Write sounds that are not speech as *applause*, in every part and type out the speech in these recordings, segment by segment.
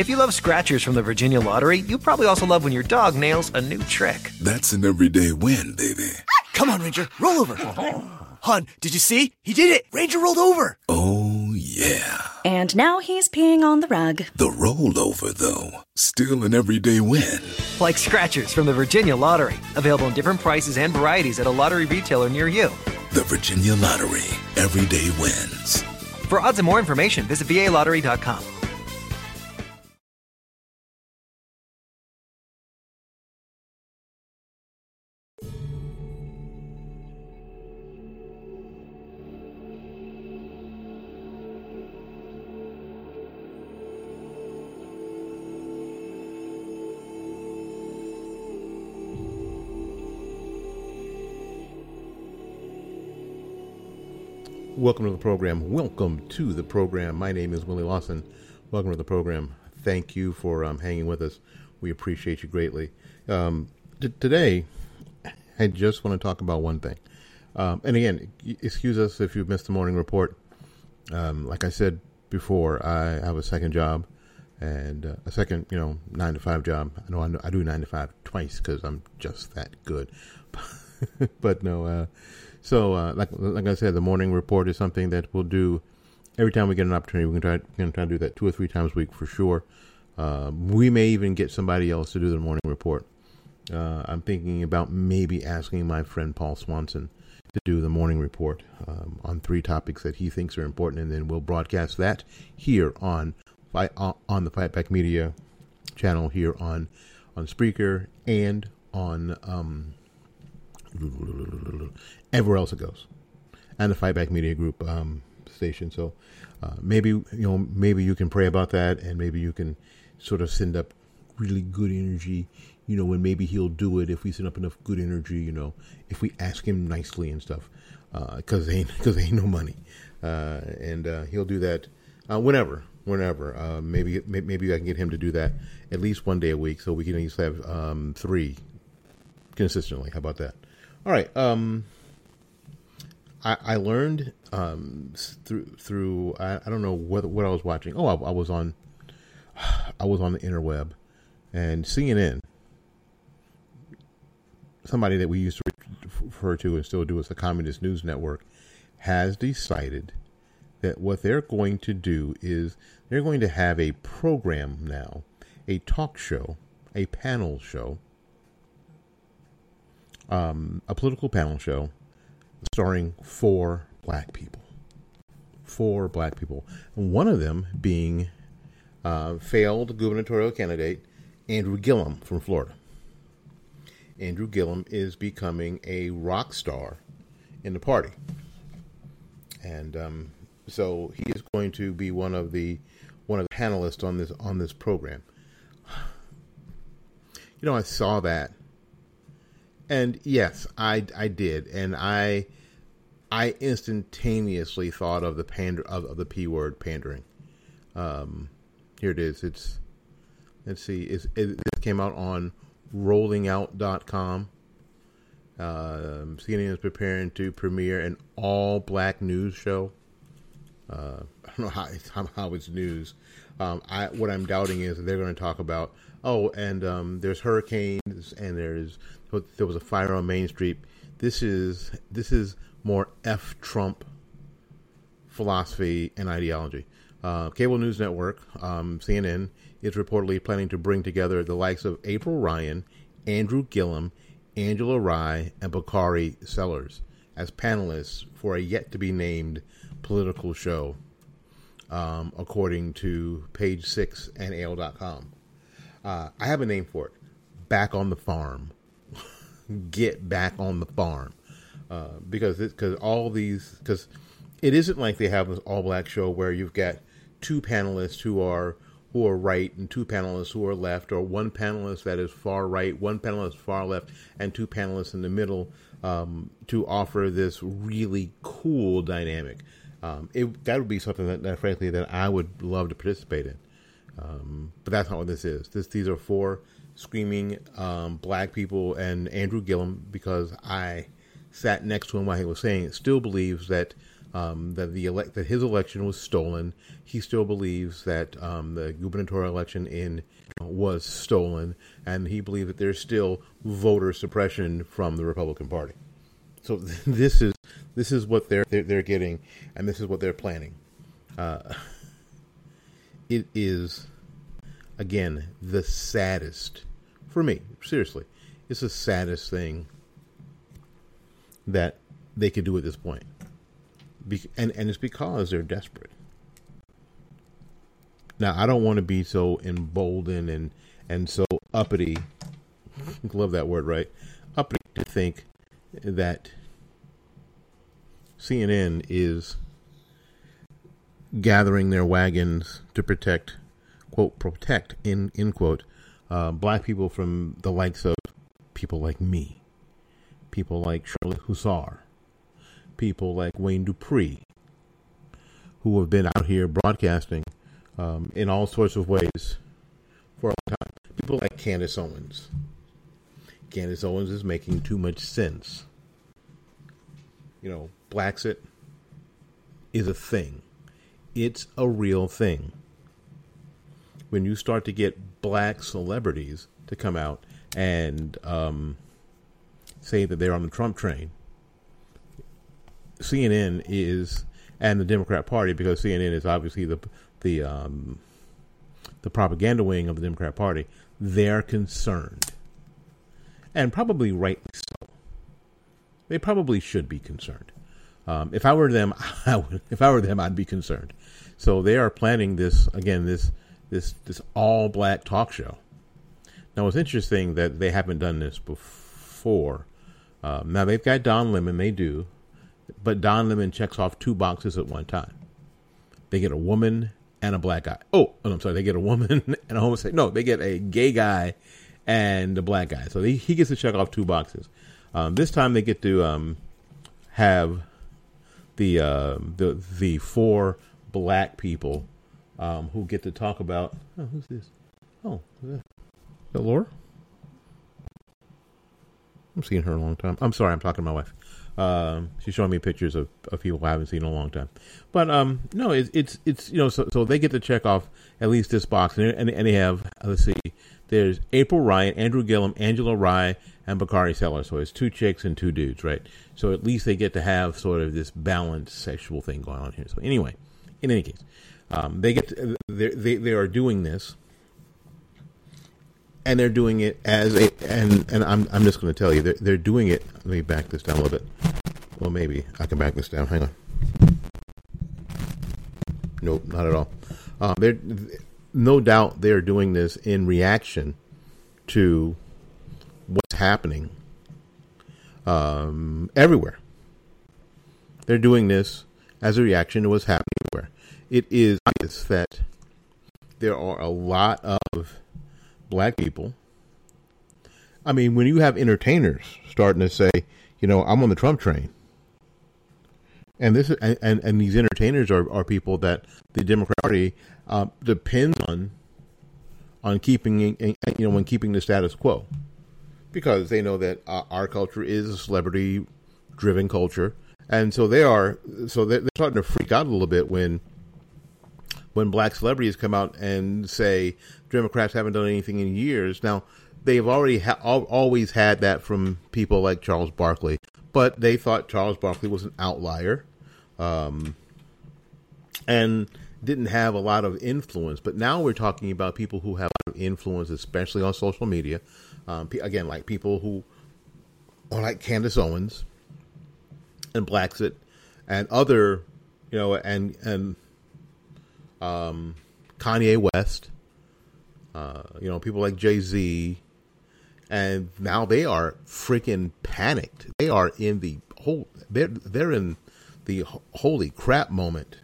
If you love scratchers from the Virginia Lottery, you probably also love when your dog nails a new trick. That's an everyday win, baby. Come on, Ranger, roll over. Hon, did you see? He did it. Ranger rolled over. Oh, yeah. And now he's peeing on the rug. The rollover, though, still an everyday win. Like scratchers from the Virginia Lottery. Available in different prices and varieties at a lottery retailer near you. The Virginia Lottery. Everyday wins. For odds and more information, visit VALottery.com. Welcome to the program. Welcome to the program. My name is Willie Lawson. Welcome to the program. Thank you for um, hanging with us. We appreciate you greatly. Um, t- today, I just want to talk about one thing. Um, and again, excuse us if you missed the morning report. Um, like I said before, I have a second job and uh, a second, you know, nine to five job. I know I, know, I do nine to five twice because I'm just that good. *laughs* but no, uh, so, uh, like like I said, the morning report is something that we'll do every time we get an opportunity. We can try, we can try to do that two or three times a week for sure. Uh, we may even get somebody else to do the morning report. Uh, I'm thinking about maybe asking my friend Paul Swanson to do the morning report um, on three topics that he thinks are important, and then we'll broadcast that here on on the Fightback Media channel here on on Spreaker and on um, everywhere else it goes, and the Fightback Media Group um, station. So uh, maybe you know maybe you can pray about that, and maybe you can sort of send up really good energy. You know, and maybe he'll do it if we send up enough good energy. You know, if we ask him nicely and stuff, because uh, ain't because *laughs* ain't no money, uh, and uh, he'll do that uh, whenever. Whenever, uh, maybe maybe I can get him to do that at least one day a week, so we can at least have um, three consistently. How about that? All right. Um, I, I learned um, through through I, I don't know what what I was watching. Oh, I, I was on *sighs* I was on the interweb, and CNN, somebody that we used to refer to and still do as the Communist News Network, has decided that what they're going to do is they're going to have a program now, a talk show, a panel show, um, a political panel show starring four black people. Four black people. One of them being uh, failed gubernatorial candidate Andrew Gillum from Florida. Andrew Gillum is becoming a rock star in the party. And um, so he is going to be one of the one of the panelists on this on this program. You know, I saw that and yes, I I did, and I I instantaneously thought of the pander of, of the p word pandering. Um, here it is. It's let's see. It's, it, it came out on rollingout.com. Um, CNN is preparing to premiere an all black news show. Uh, *laughs* I don't know how it's, how it's news. Um, I, what I'm doubting is they're going to talk about oh, and um, there's hurricanes and there's there was a fire on Main Street. This is this is more F Trump philosophy and ideology. Uh, Cable News Network, um, CNN, is reportedly planning to bring together the likes of April Ryan, Andrew Gillum, Angela Rye, and Bakari Sellers as panelists for a yet to be named political show, um, according to page six and AL.com. Uh, I have a name for it Back on the Farm get back on the farm uh, because because all these because it isn't like they have this all black show where you've got two panelists who are who are right and two panelists who are left, or one panelist that is far right, one panelist far left, and two panelists in the middle um, to offer this really cool dynamic. Um, it, that would be something that, that, frankly, that I would love to participate in. Um, but that's not what this is. This these are four screaming um, black people and Andrew Gillum because I sat next to him while he was saying it, still believes that um, that the elect that his election was stolen. He still believes that um, the gubernatorial election in was stolen, and he believes that there's still voter suppression from the Republican Party. So *laughs* this is this is what they're they're, they're getting, and this is what they're planning. Uh, *laughs* it is again the saddest for me. Seriously, it's the saddest thing that they could do at this point. Be- and and it's because they're desperate. Now I don't want to be so emboldened and and so uppity. *laughs* love that word, right? Uppity to think that CNN is gathering their wagons to protect, quote, protect in in quote, uh, black people from the likes of people like me, people like Charlotte Husar, people like Wayne Dupree, who have been out here broadcasting um, in all sorts of ways for a long time. People like Candace Owens. Candace Owens is making too much sense. You know, Blexit is a thing. It's a real thing. When you start to get black celebrities to come out and um, say that they're on the Trump train, CNN is and the Democrat Party because CNN is obviously the the um, the propaganda wing of the Democrat Party. They're concerned, and probably rightly so. They probably should be concerned. Um, if I were them, *laughs* I would, if I were them, I'd be concerned. So they are planning this again this this this all black talk show. Now it's interesting that they haven't done this before. Um, now they've got Don Lemon, they do, but Don Lemon checks off two boxes at one time. They get a woman and a black guy. Oh, oh I'm sorry. They get a woman *laughs* and a homosexual. No, they get a gay guy and a black guy. So he, he gets to check off two boxes. Um, this time they get to um, have the uh, the the four black people um, who get to talk about. Oh, who's this? Oh, is that Laura? I'm seeing her a long time. I'm sorry, I'm talking to my wife. Um, she's showing me pictures of, of people I haven't seen in a long time. But um, no, it's it's it's you know so, so they get to check off at least this box, and and, and they have let's see, there's April Ryan, Andrew Gillum, Angela Rye, and Bakari Sellers. So it's two chicks and two dudes, right? So at least they get to have sort of this balanced sexual thing going on here. So anyway, in any case, um, they get to, they they are doing this and they're doing it as a and and I'm I'm just going to tell you they're they're doing it. Let me back this down a little bit. Well, maybe I can back this down. Hang on. Nope, not at all. Um, they're no doubt they're doing this in reaction to what's happening um, everywhere. They're doing this as a reaction to what's happening. It is obvious that there are a lot of black people. I mean, when you have entertainers starting to say, you know, I'm on the Trump train, and this and and, and these entertainers are, are people that the Democrat Party uh, depends on on keeping you know when keeping the status quo. Because they know that uh, our culture is a celebrity driven culture. And so they are so they're, they're starting to freak out a little bit when when black celebrities come out and say Democrats haven't done anything in years. Now, they've already ha- always had that from people like Charles Barkley, but they thought Charles Barkley was an outlier, um, and didn't have a lot of influence. But now we're talking about people who have influence, especially on social media. Um, again, like people who are like Candace Owens and Blexit and other, you know, and and um, Kanye West, uh, you know, people like Jay Z, and now they are freaking panicked. They are in the whole. They're they're in the holy crap moment.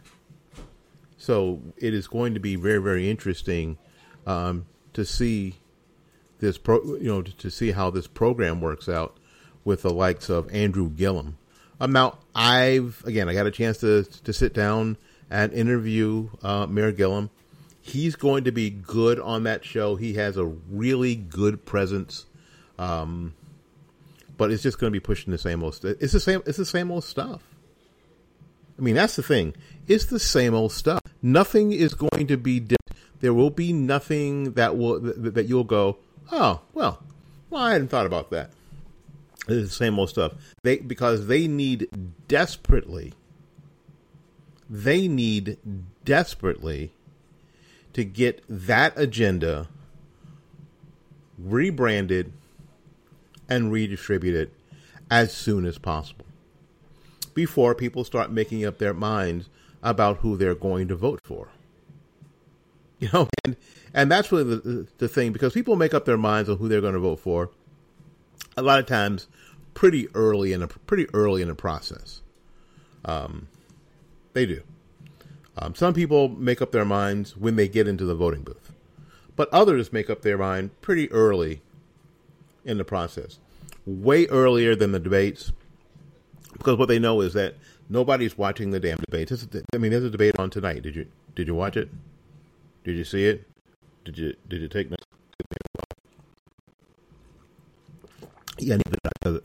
So it is going to be very very interesting um, to see this pro. You know, to, to, see how this program works out with the likes of Andrew Gillum. Um, now I've again I got a chance to to sit down and interview uh, Mayor Gillum. He's going to be good on that show. He has a really good presence, um, but it's just going to be pushing the same old. St- it's the same. It's the same old stuff. I mean, that's the thing. It's the same old stuff. Nothing is going to be different. There will be nothing that will that, that you'll go, oh, well, well, I hadn't thought about that. It's the same old stuff. They because they need desperately. They need desperately to get that agenda rebranded and redistributed as soon as possible before people start making up their minds about who they're going to vote for. *laughs* You know, and and that's really the, the thing because people make up their minds on who they're going to vote for a lot of times pretty early in a pretty early in the process. Um, they do. Um, some people make up their minds when they get into the voting booth, but others make up their mind pretty early in the process, way earlier than the debates, because what they know is that nobody's watching the damn debates. I mean, there's a debate on tonight. Did you did you watch it? Did you see it? Did you did you take notes? Yeah, because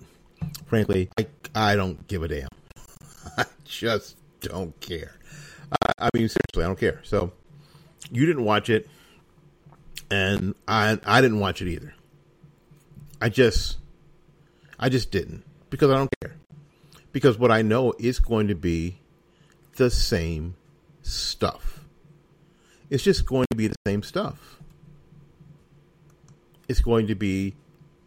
frankly, I I don't give a damn. *laughs* I just don't care. I, I mean, seriously, I don't care. So you didn't watch it, and I I didn't watch it either. I just I just didn't because I don't care. Because what I know is going to be the same stuff. It's just going to be the same stuff. It's going to be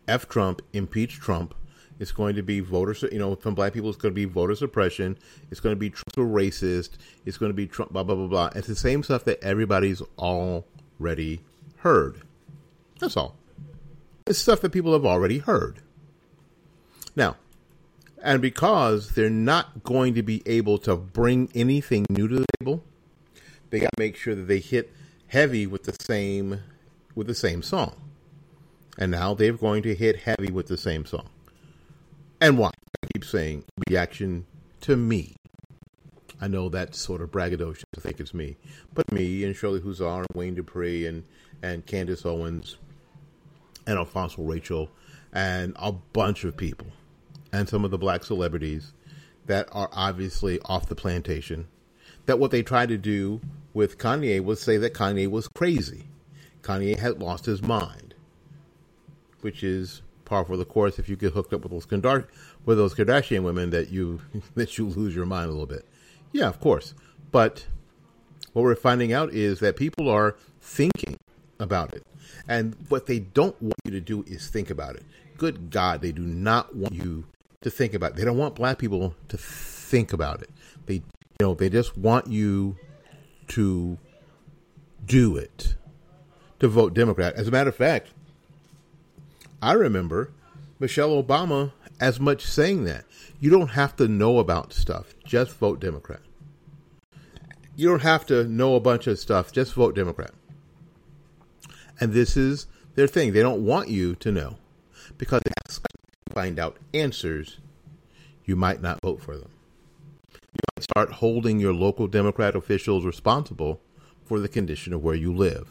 F Trump, impeach Trump. It's going to be voter, you know, from black people, it's going to be voter suppression. It's going to be Trump a racist. It's going to be Trump, blah, blah, blah, blah. It's the same stuff that everybody's already heard. That's all. It's stuff that people have already heard. Now, and because they're not going to be able to bring anything new to the table, they got to make sure that they hit heavy with the same with the same song. And now they're going to hit heavy with the same song. And why? I keep saying reaction to me. I know that's sort of braggadocious to think it's me. But me and Shirley Husar and Wayne Dupree and, and Candace Owens and Alfonzo Rachel and a bunch of people and some of the black celebrities that are obviously off the plantation. That what they tried to do with Kanye was say that Kanye was crazy. Kanye had lost his mind, which is par for the course. If you get hooked up with those with those Kardashian women, that you *laughs* that you lose your mind a little bit. Yeah, of course. But what we're finding out is that people are thinking about it, and what they don't want you to do is think about it. Good God, they do not want you to think about it. They don't want black people to think about it. They, you know, they just want you to do it, to vote Democrat. As a matter of fact, I remember Michelle Obama as much saying that. You don't have to know about stuff, just vote Democrat. You don't have to know a bunch of stuff, just vote Democrat. And this is their thing. They don't want you to know because they find out answers, you might not vote for them. You might start holding your local Democrat officials responsible for the condition of where you live.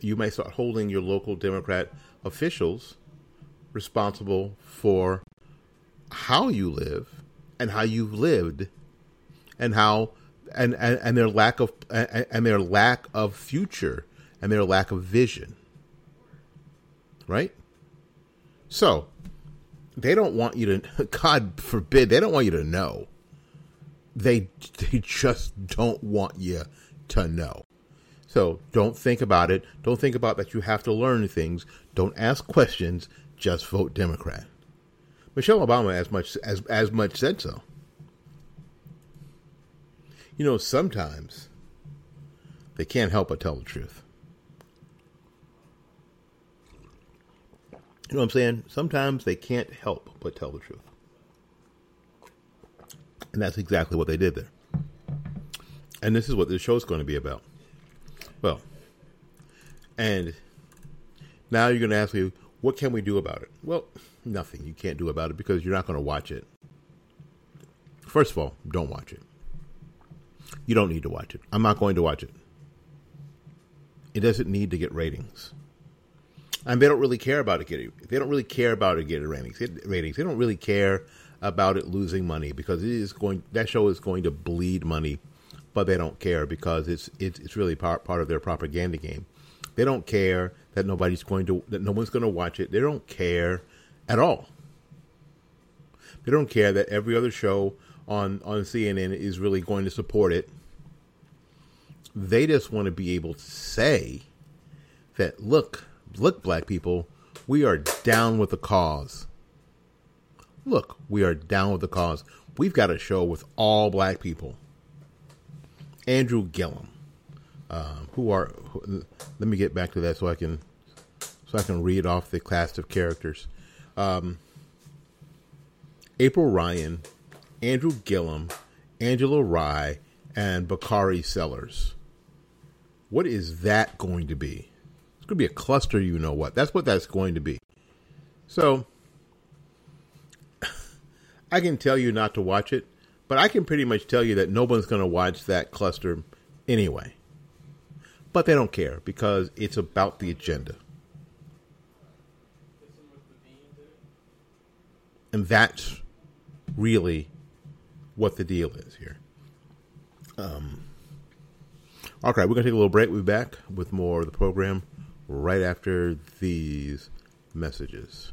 You may start holding your local Democrat officials responsible for how you live and how you've lived and how and, and, and their lack of and their lack of future and their lack of vision. Right? So, they don't want you to *laughs* god forbid they don't want you to know. They they just don't want you to know. So don't think about it. Don't think about that you have to learn things. Don't ask questions just vote democrat michelle obama as much as as much said so you know sometimes they can't help but tell the truth You know what I'm saying? Sometimes they can't help but tell the truth. And that's exactly what they did there. And this is what this show is going to be about. Well, and now you're going to ask me, what can we do about it? Well, nothing you can't do about it because you're not going to watch it. First of all, don't watch it. You don't need to watch it. I'm not going to watch it. It doesn't need to get ratings and they don't really care about it getting. They don't really care about it getting ratings. Ratings. They don't really care about it losing money because it is going that show is going to bleed money, but they don't care because it's it's, it's really part part of their propaganda game. They don't care that nobody's going to that no one's going to watch it. They don't care at all. They don't care that every other show on on CNN is really going to support it. They just want to be able to say that look, look black people, we are down with the cause. Look, we are down with the cause. We've got a show with all black people. Andrew Gillum, um, who are who, let me get back to that so I can so I can read off the cast of characters. Um, April Ryan, Andrew Gillum, Angela Rye, and Bakari Sellers. What is that going to be? It's going to be a cluster, you know what. That's what that's going to be. So, *laughs* I can tell you not to watch it, but I can pretty much tell you that no one's going to watch that cluster anyway. But they don't care because it's about the agenda. And that's really what the deal is here. Um, okay, we're going to take a little break. We'll be back with more of the program right after these messages.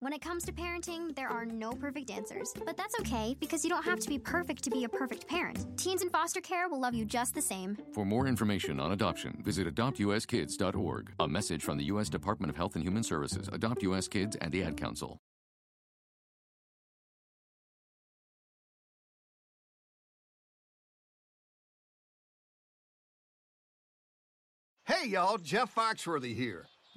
When it comes to parenting, there are no perfect answers. But that's okay because you don't have to be perfect to be a perfect parent. Teens in foster care will love you just the same. For more information on adoption, visit adoptuskids.org. A message from the U.S. Department of Health and Human Services, Adopt U.S. Kids, and the Ad Council. Hey, y'all, Jeff Foxworthy here.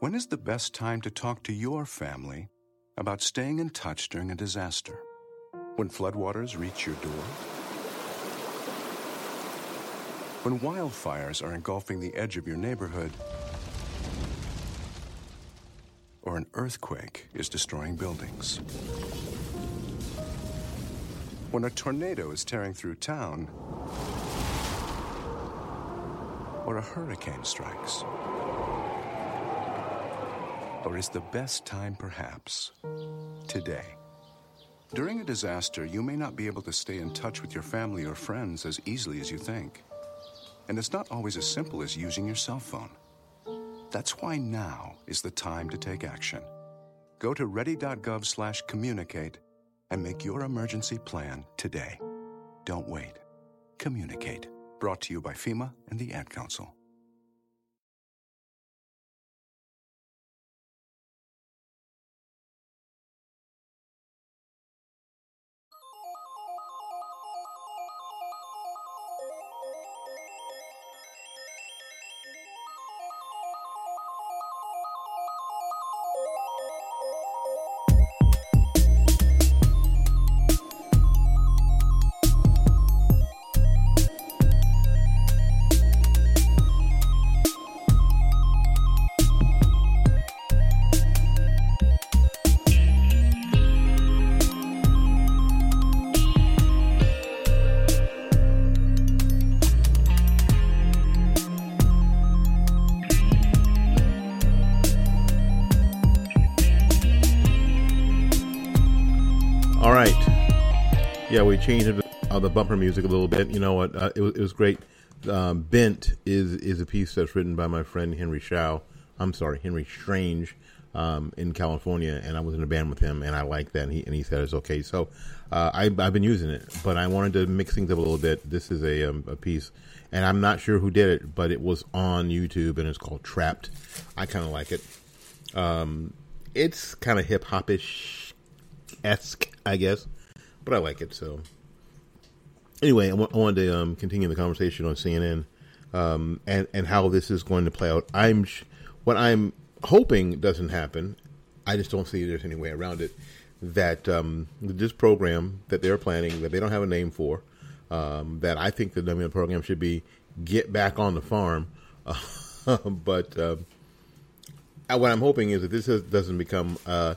When is the best time to talk to your family about staying in touch during a disaster? When floodwaters reach your door? When wildfires are engulfing the edge of your neighborhood? Or an earthquake is destroying buildings? When a tornado is tearing through town? Or a hurricane strikes? Or is the best time perhaps today? During a disaster, you may not be able to stay in touch with your family or friends as easily as you think. And it's not always as simple as using your cell phone. That's why now is the time to take action. Go to ready.gov slash communicate and make your emergency plan today. Don't wait. Communicate. Brought to you by FEMA and the Ad Council. Yeah, we changed uh, the bumper music a little bit. You know what? Uh, it, was, it was great. Um, Bent is is a piece that's written by my friend Henry Shaw. I'm sorry, Henry Strange um, in California, and I was in a band with him, and I liked that, and he, and he said it's okay. So uh, I, have been using it, but I wanted to mix things up a little bit. This is a, um, a piece, and I'm not sure who did it, but it was on YouTube, and it's called Trapped. I kind of like it. Um, it's kind of hip hopish esque, I guess, but I like it. So anyway, I, w- I wanted to um, continue the conversation on CNN um, and and how this is going to play out. I'm sh- what I'm hoping doesn't happen. I just don't see there's any way around it. That um, this program that they're planning, that they don't have a name for, um, that I think the the program should be "Get Back on the Farm." *laughs* but uh, what I'm hoping is that this is, doesn't become a "here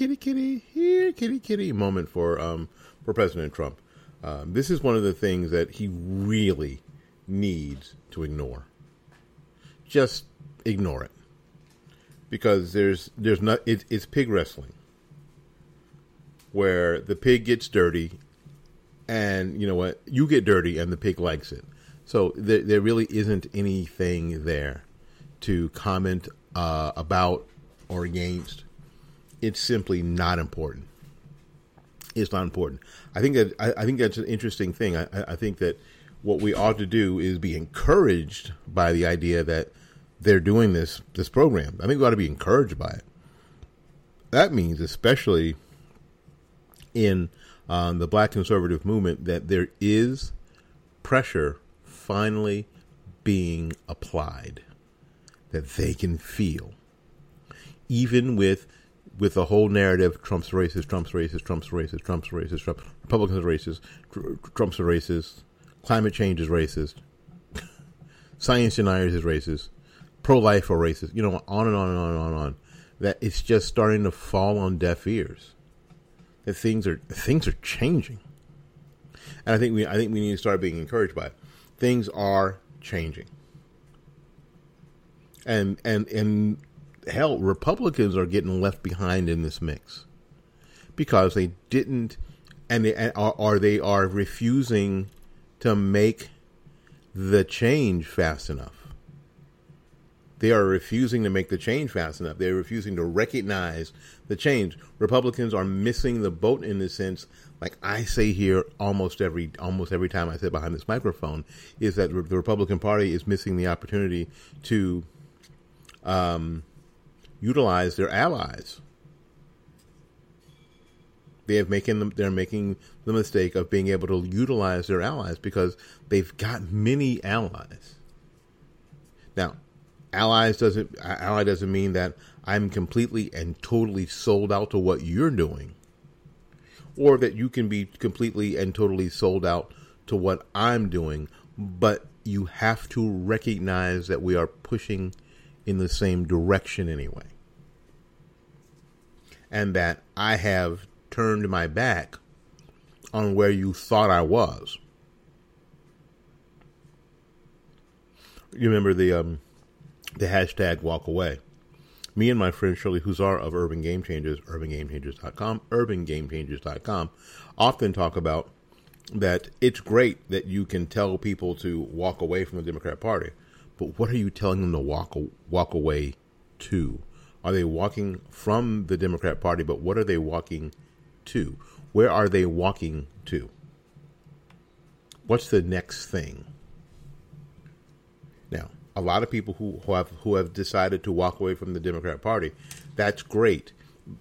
kitty kitty, here kitty kitty" moment for um, for President Trump. Um, this is one of the things that he really needs to ignore. Just ignore it because there's there's not it, it's pig wrestling where the pig gets dirty and you know what you get dirty and the pig likes it so there, there really isn't anything there to comment uh, about or against it's simply not important it's not important i think that i, I think that's an interesting thing I, I think that what we ought to do is be encouraged by the idea that they're doing this this program. I think we ought to be encouraged by it. That means, especially in um, the black conservative movement, that there is pressure finally being applied that they can feel, even with with the whole narrative: Trump's racist, Trump's racist, Trump's racist, Trump's racist, Trump, Republicans are racist, Trump's a racist, climate change is racist, *laughs* science deniers is racist pro-life or racist, you know, on and on and on and on and on. That it's just starting to fall on deaf ears. That things are things are changing, and I think we I think we need to start being encouraged by it. Things are changing, and and and hell, Republicans are getting left behind in this mix because they didn't, and they are, are they are refusing to make the change fast enough they are refusing to make the change fast enough. They're refusing to recognize the change. Republicans are missing the boat in this sense. Like I say here almost every almost every time I sit behind this microphone, is that the Republican Party is missing the opportunity to um, utilize their allies. They have making them. They're making the mistake of being able to utilize their allies because they've got many allies. Now, allies doesn't ally doesn't mean that I'm completely and totally sold out to what you're doing or that you can be completely and totally sold out to what I'm doing but you have to recognize that we are pushing in the same direction anyway. And that I have turned my back on where you thought I was. You remember the um the hashtag walk away. Me and my friend Shirley Husar of Urban Game Changers, urbangamechangers.com, urbangamechangers.com, often talk about that it's great that you can tell people to walk away from the Democrat Party, but what are you telling them to walk walk away to? Are they walking from the Democrat Party, but what are they walking to? Where are they walking to? What's the next thing? Now, a lot of people who, who have who have decided to walk away from the Democrat Party. That's great,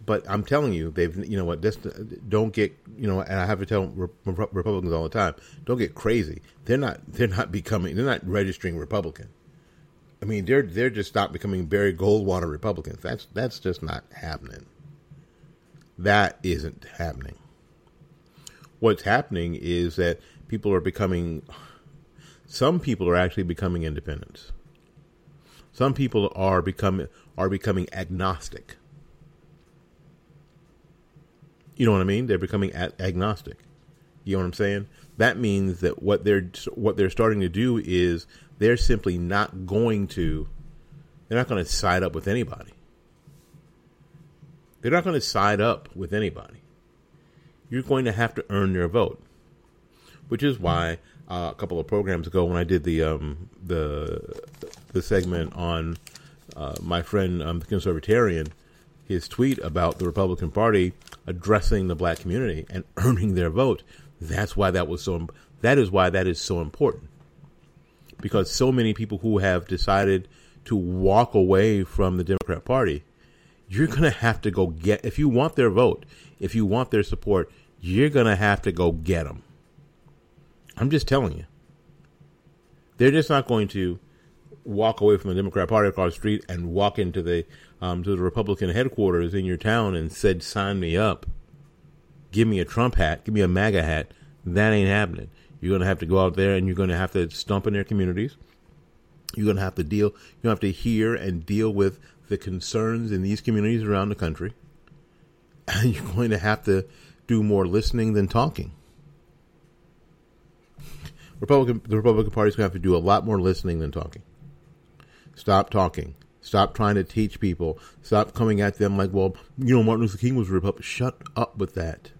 but I'm telling you, they've you know what? Just don't get you know. And I have to tell Republicans all the time, don't get crazy. They're not they're not becoming they're not registering Republican. I mean, they're they're just not becoming Barry Goldwater Republicans. That's that's just not happening. That isn't happening. What's happening is that people are becoming. Some people are actually becoming independents some people are becoming are becoming agnostic. You know what I mean? They're becoming agnostic. You know what I'm saying? That means that what they're what they're starting to do is they're simply not going to they're not going to side up with anybody. They're not going to side up with anybody. you're going to have to earn their vote. Which is why uh, a couple of programs ago, when I did the um, the the segment on uh, my friend um, the conservatarian, his tweet about the Republican Party addressing the black community and earning their vote. That's why that was so. That is why that is so important. Because so many people who have decided to walk away from the Democrat Party, you're going to have to go get. If you want their vote, if you want their support, you're going to have to go get them. I'm just telling you. They're just not going to walk away from the Democrat Party across the street and walk into the um, to the Republican headquarters in your town and said, "Sign me up. Give me a Trump hat. Give me a MAGA hat." That ain't happening. You're going to have to go out there and you're going to have to stump in their communities. You're going to have to deal. You have to hear and deal with the concerns in these communities around the country. And *laughs* you're going to have to do more listening than talking. Republican, the Republican Party is going to have to do a lot more listening than talking. Stop talking. Stop trying to teach people. Stop coming at them like, well, you know, Martin Luther King was a Republican. Shut up with that.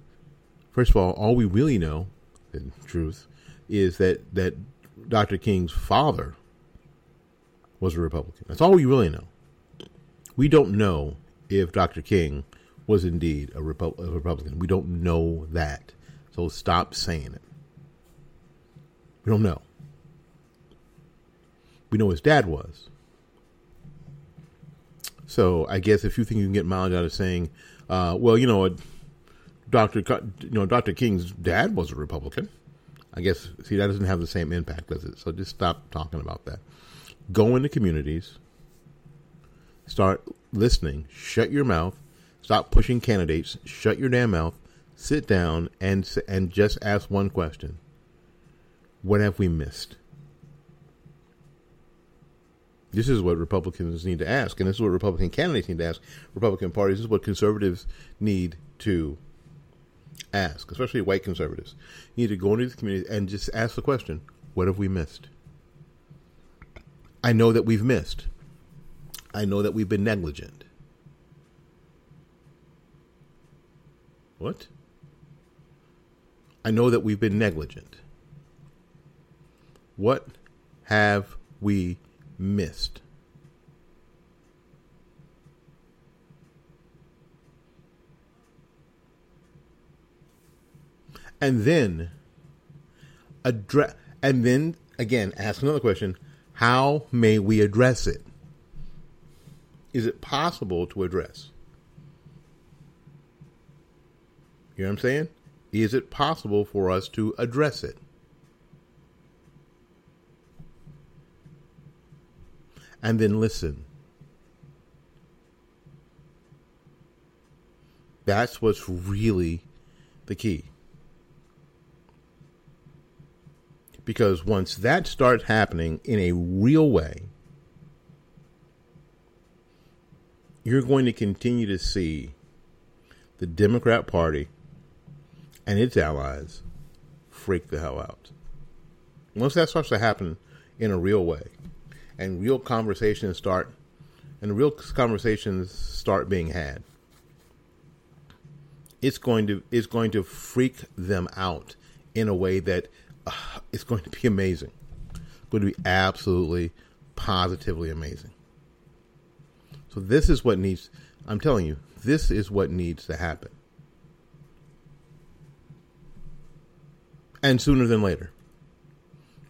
First of all, all we really know, in truth, is that, that Dr. King's father was a Republican. That's all we really know. We don't know if Dr. King was indeed a, a Republican. We don't know that. So stop saying it. We don't know. We know his dad was. So I guess if you think you can get mileage out of saying, uh, well, you know, Doctor, you know, Doctor King's dad was a Republican. I guess see that doesn't have the same impact, does it? So just stop talking about that. Go into communities. Start listening. Shut your mouth. Stop pushing candidates. Shut your damn mouth. Sit down and and just ask one question. What have we missed? This is what Republicans need to ask, and this is what Republican candidates need to ask. Republican parties, this is what conservatives need to ask, especially white conservatives. You need to go into these communities and just ask the question, what have we missed? I know that we've missed. I know that we've been negligent. What? I know that we've been negligent. What have we missed? And then address and then again ask another question, how may we address it? Is it possible to address? You know what I'm saying? Is it possible for us to address it? and then listen. That's what's really the key. Because once that starts happening in a real way, you're going to continue to see the Democrat Party and its allies freak the hell out. Once that starts to happen in a real way, and real conversations start and real conversations start being had it's going to it's going to freak them out in a way that *sighs* it's going to be amazing it's going to be absolutely positively amazing so this is what needs i'm telling you this is what needs to happen and sooner than later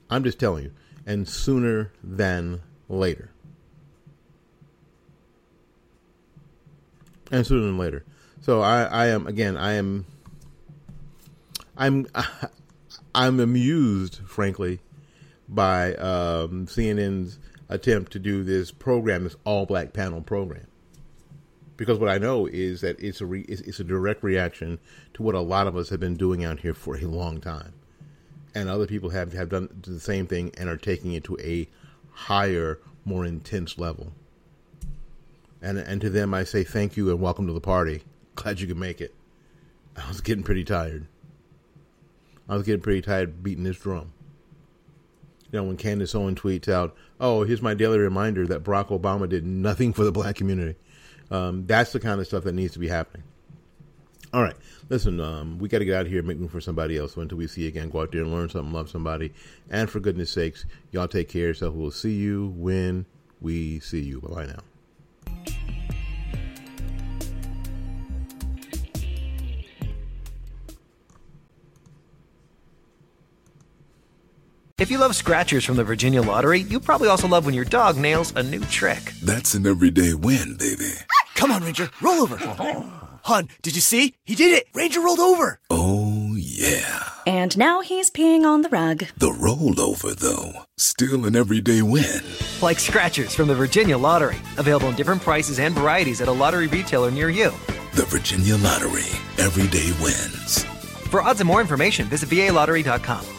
i'm just telling you and sooner than later. And sooner than later. So I, I am again. I am. I'm. *laughs* I'm amused, frankly, by um, CNN's attempt to do this program, this all-black panel program, because what I know is that it's a re, it's, it's a direct reaction to what a lot of us have been doing out here for a long time and other people have, have done the same thing and are taking it to a higher, more intense level. And and to them, I say thank you and welcome to the party. Glad you could make it. I was getting pretty tired. I was getting pretty tired beating this drum. You know, when Candace Owen tweets out, "Oh, here's my daily reminder that Barack Obama did nothing for the black community," um, that's the kind of stuff that needs to be happening. All right. Listen, um, we got to get out of here and make room for somebody else. So until we see you again, go out there and learn something, love somebody. And for goodness sakes, y'all take care of yourself. We'll see you when we see you. Bye bye now. If you love scratchers from the Virginia Lottery, you probably also love when your dog nails a new trick. That's an everyday win, baby. Come on, Ranger, roll over. Hun, did you see? He did it. Ranger rolled over. Oh, yeah. And now he's peeing on the rug. The rollover, though, still an everyday win. Like scratchers from the Virginia Lottery. Available in different prices and varieties at a lottery retailer near you. The Virginia Lottery, everyday wins. For odds and more information, visit VALottery.com.